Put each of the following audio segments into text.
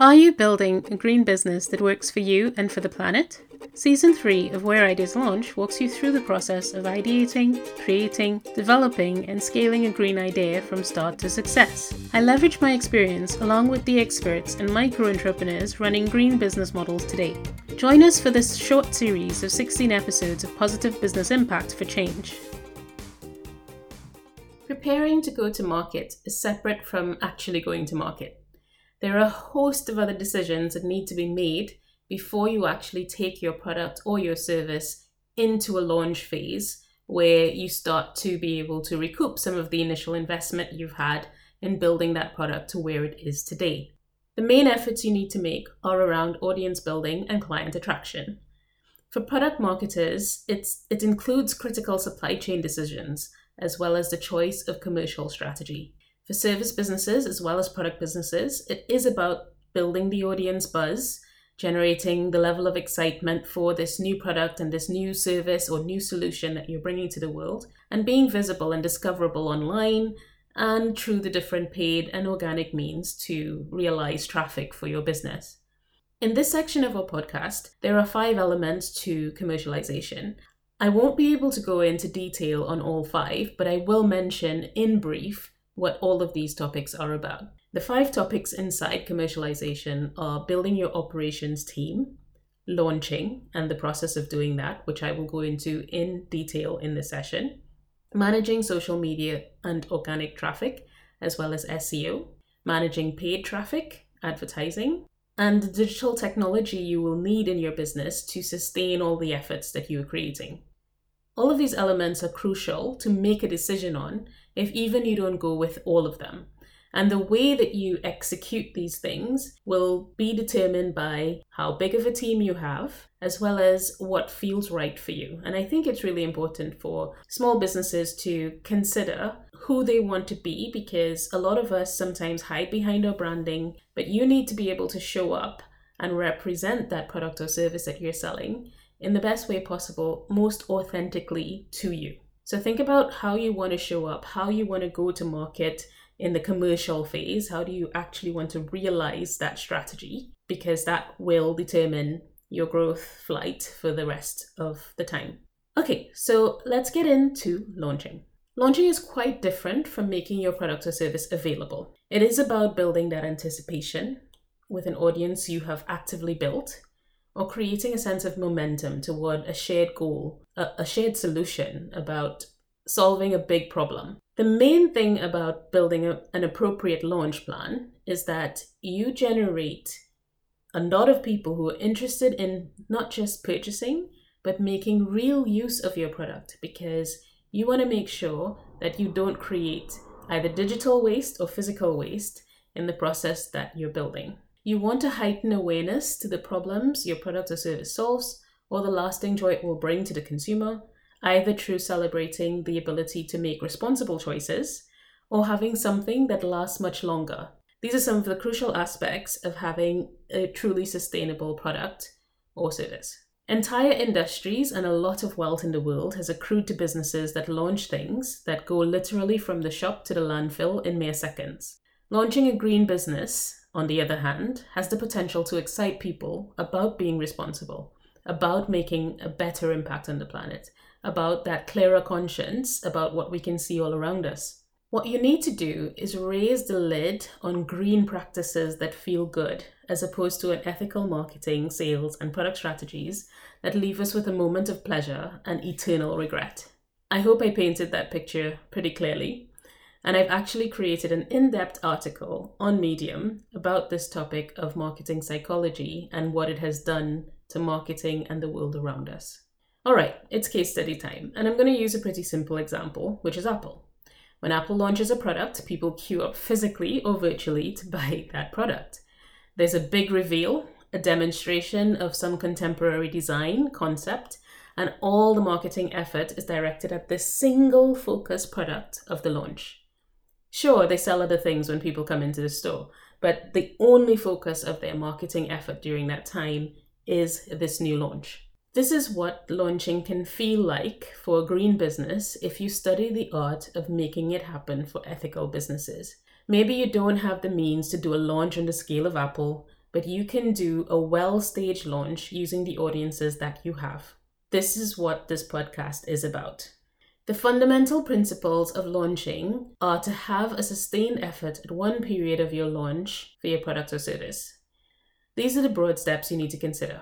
Are you building a green business that works for you and for the planet? Season 3 of Where Ideas Launch walks you through the process of ideating, creating, developing, and scaling a green idea from start to success. I leverage my experience along with the experts and micro entrepreneurs running green business models today. Join us for this short series of 16 episodes of positive business impact for change. Preparing to go to market is separate from actually going to market. There are a host of other decisions that need to be made before you actually take your product or your service into a launch phase where you start to be able to recoup some of the initial investment you've had in building that product to where it is today. The main efforts you need to make are around audience building and client attraction. For product marketers, it's, it includes critical supply chain decisions as well as the choice of commercial strategy. For service businesses as well as product businesses, it is about building the audience buzz, generating the level of excitement for this new product and this new service or new solution that you're bringing to the world, and being visible and discoverable online and through the different paid and organic means to realize traffic for your business. In this section of our podcast, there are five elements to commercialization. I won't be able to go into detail on all five, but I will mention in brief what all of these topics are about. The five topics inside commercialization are building your operations team, launching and the process of doing that, which I will go into in detail in the session, managing social media and organic traffic, as well as SEO, managing paid traffic, advertising, and the digital technology you will need in your business to sustain all the efforts that you are creating. All of these elements are crucial to make a decision on if even you don't go with all of them. And the way that you execute these things will be determined by how big of a team you have, as well as what feels right for you. And I think it's really important for small businesses to consider who they want to be because a lot of us sometimes hide behind our branding, but you need to be able to show up and represent that product or service that you're selling in the best way possible, most authentically to you. So think about how you want to show up, how you want to go to market in the commercial phase. How do you actually want to realize that strategy? Because that will determine your growth flight for the rest of the time. Okay, so let's get into launching. Launching is quite different from making your product or service available. It is about building that anticipation with an audience you have actively built or creating a sense of momentum toward a shared goal, a, a shared solution about solving a big problem. The main thing about building a, an appropriate launch plan is that you generate a lot of people who are interested in not just purchasing, but making real use of your product because you want to make sure that you don't create either digital waste or physical waste in the process that you're building. You want to heighten awareness to the problems your product or service solves or the lasting joy it will bring to the consumer, either through celebrating the ability to make responsible choices or having something that lasts much longer. These are some of the crucial aspects of having a truly sustainable product or service. Entire industries and a lot of wealth in the world has accrued to businesses that launch things that go literally from the shop to the landfill in mere seconds. Launching a green business on the other hand, has the potential to excite people about being responsible, about making a better impact on the planet, about that clearer conscience about what we can see all around us. What you need to do is raise the lid on green practices that feel good, as opposed to an ethical marketing, sales, and product strategies that leave us with a moment of pleasure and eternal regret. I hope I painted that picture pretty clearly. And I've actually created an in depth article on Medium about this topic of marketing psychology and what it has done to marketing and the world around us. All right, it's case study time, and I'm going to use a pretty simple example, which is Apple. When Apple launches a product, people queue up physically or virtually to buy that product. There's a big reveal, a demonstration of some contemporary design concept, and all the marketing effort is directed at this single focus product of the launch. Sure, they sell other things when people come into the store, but the only focus of their marketing effort during that time is this new launch. This is what launching can feel like for a green business if you study the art of making it happen for ethical businesses. Maybe you don't have the means to do a launch on the scale of Apple, but you can do a well staged launch using the audiences that you have. This is what this podcast is about. The fundamental principles of launching are to have a sustained effort at one period of your launch for your product or service. These are the broad steps you need to consider.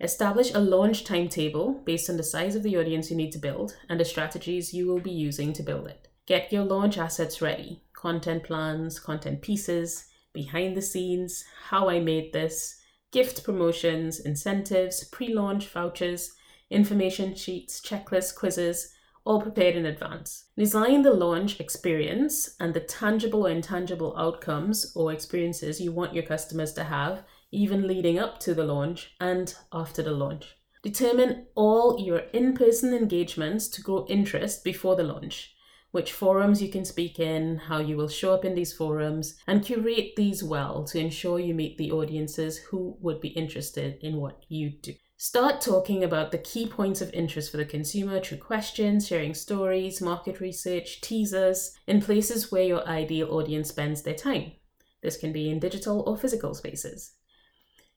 Establish a launch timetable based on the size of the audience you need to build and the strategies you will be using to build it. Get your launch assets ready content plans, content pieces, behind the scenes, how I made this, gift promotions, incentives, pre launch vouchers, information sheets, checklists, quizzes, all prepared in advance. Design the launch experience and the tangible or intangible outcomes or experiences you want your customers to have, even leading up to the launch and after the launch. Determine all your in person engagements to grow interest before the launch which forums you can speak in, how you will show up in these forums, and curate these well to ensure you meet the audiences who would be interested in what you do. Start talking about the key points of interest for the consumer through questions, sharing stories, market research, teasers, in places where your ideal audience spends their time. This can be in digital or physical spaces.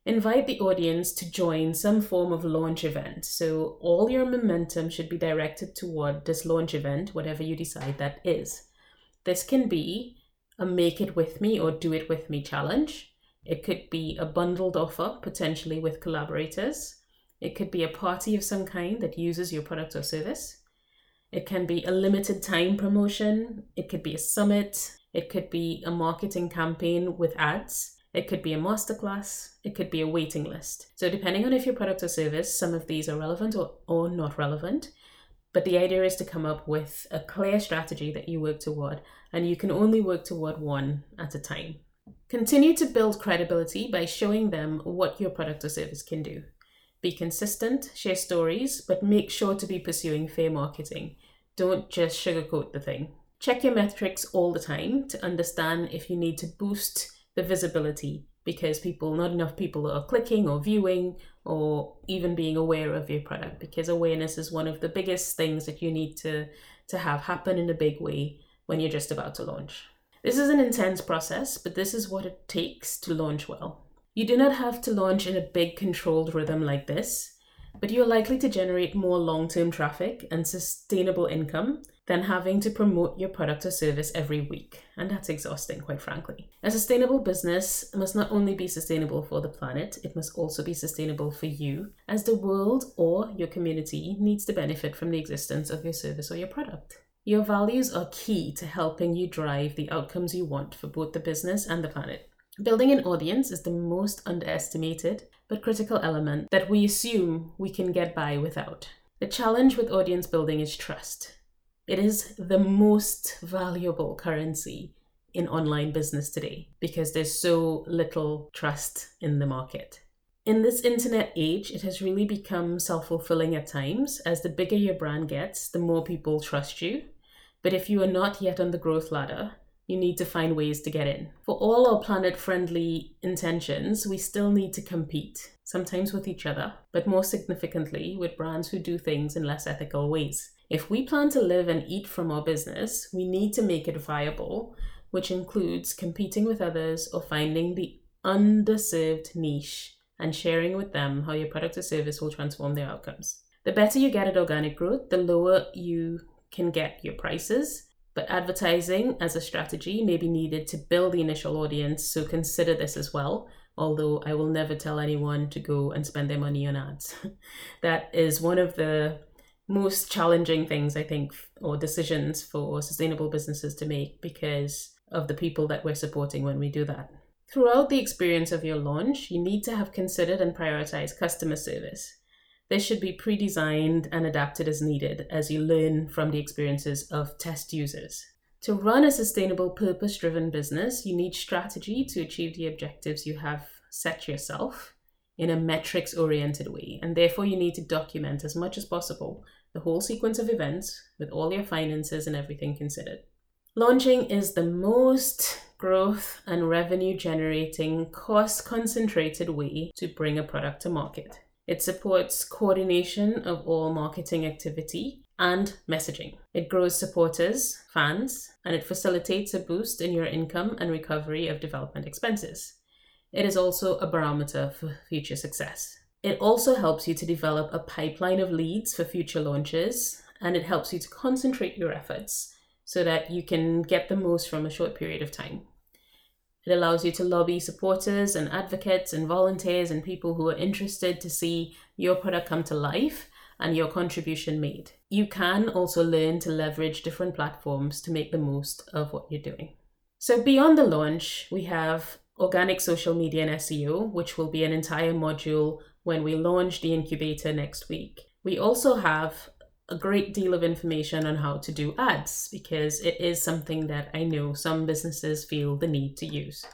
Invite the audience to join some form of launch event. So, all your momentum should be directed toward this launch event, whatever you decide that is. This can be a make it with me or do it with me challenge. It could be a bundled offer, potentially with collaborators. It could be a party of some kind that uses your product or service. It can be a limited time promotion. It could be a summit. It could be a marketing campaign with ads. It could be a masterclass. It could be a waiting list. So, depending on if your product or service, some of these are relevant or, or not relevant. But the idea is to come up with a clear strategy that you work toward, and you can only work toward one at a time. Continue to build credibility by showing them what your product or service can do. Be consistent, share stories, but make sure to be pursuing fair marketing. Don't just sugarcoat the thing. Check your metrics all the time to understand if you need to boost the visibility because people, not enough people are clicking or viewing or even being aware of your product because awareness is one of the biggest things that you need to, to have happen in a big way when you're just about to launch. This is an intense process, but this is what it takes to launch well. You do not have to launch in a big controlled rhythm like this, but you're likely to generate more long term traffic and sustainable income than having to promote your product or service every week. And that's exhausting, quite frankly. A sustainable business must not only be sustainable for the planet, it must also be sustainable for you, as the world or your community needs to benefit from the existence of your service or your product. Your values are key to helping you drive the outcomes you want for both the business and the planet. Building an audience is the most underestimated but critical element that we assume we can get by without. The challenge with audience building is trust. It is the most valuable currency in online business today because there's so little trust in the market. In this internet age, it has really become self fulfilling at times. As the bigger your brand gets, the more people trust you. But if you are not yet on the growth ladder, you need to find ways to get in. For all our planet friendly intentions, we still need to compete, sometimes with each other, but more significantly with brands who do things in less ethical ways. If we plan to live and eat from our business, we need to make it viable, which includes competing with others or finding the underserved niche and sharing with them how your product or service will transform their outcomes. The better you get at organic growth, the lower you can get your prices but advertising as a strategy may be needed to build the initial audience, so consider this as well. Although I will never tell anyone to go and spend their money on ads. that is one of the most challenging things, I think, or decisions for sustainable businesses to make because of the people that we're supporting when we do that. Throughout the experience of your launch, you need to have considered and prioritized customer service. This should be pre designed and adapted as needed as you learn from the experiences of test users. To run a sustainable, purpose driven business, you need strategy to achieve the objectives you have set yourself in a metrics oriented way. And therefore, you need to document as much as possible the whole sequence of events with all your finances and everything considered. Launching is the most growth and revenue generating, cost concentrated way to bring a product to market. It supports coordination of all marketing activity and messaging. It grows supporters, fans, and it facilitates a boost in your income and recovery of development expenses. it is also a barometer for future success. It also helps you to develop a pipeline of leads for future launches, and it helps you to concentrate your efforts so that you can get the most from a short period of time. It allows you to lobby supporters and advocates and volunteers and people who are interested to see your product come to life and your contribution made. You can also learn to leverage different platforms to make the most of what you're doing. So, beyond the launch, we have organic social media and SEO, which will be an entire module when we launch the incubator next week. We also have a great deal of information on how to do ads because it is something that I know some businesses feel the need to use.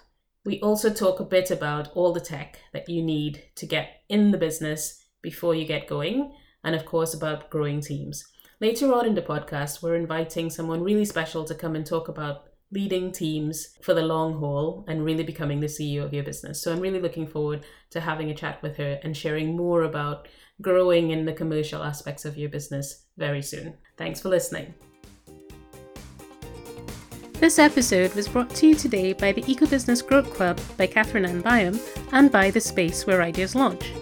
We also talk a bit about all the tech that you need to get in the business before you get going and of course about growing teams. Later on in the podcast, we're inviting someone really special to come and talk about leading teams for the long haul and really becoming the CEO of your business. So I'm really looking forward to having a chat with her and sharing more about growing in the commercial aspects of your business very soon. Thanks for listening. This episode was brought to you today by the Ecobusiness Growth Club by Catherine Ann Byam and by The Space Where Ideas Launch.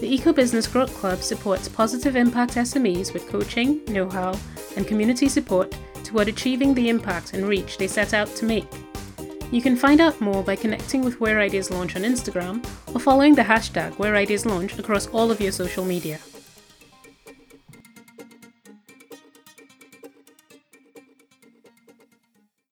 The Ecobusiness Growth Club supports positive impact SMEs with coaching, know how, and community support toward achieving the impact and reach they set out to make. You can find out more by connecting with Where Ideas Launch on Instagram or following the hashtag Where Ideas Launch across all of your social media.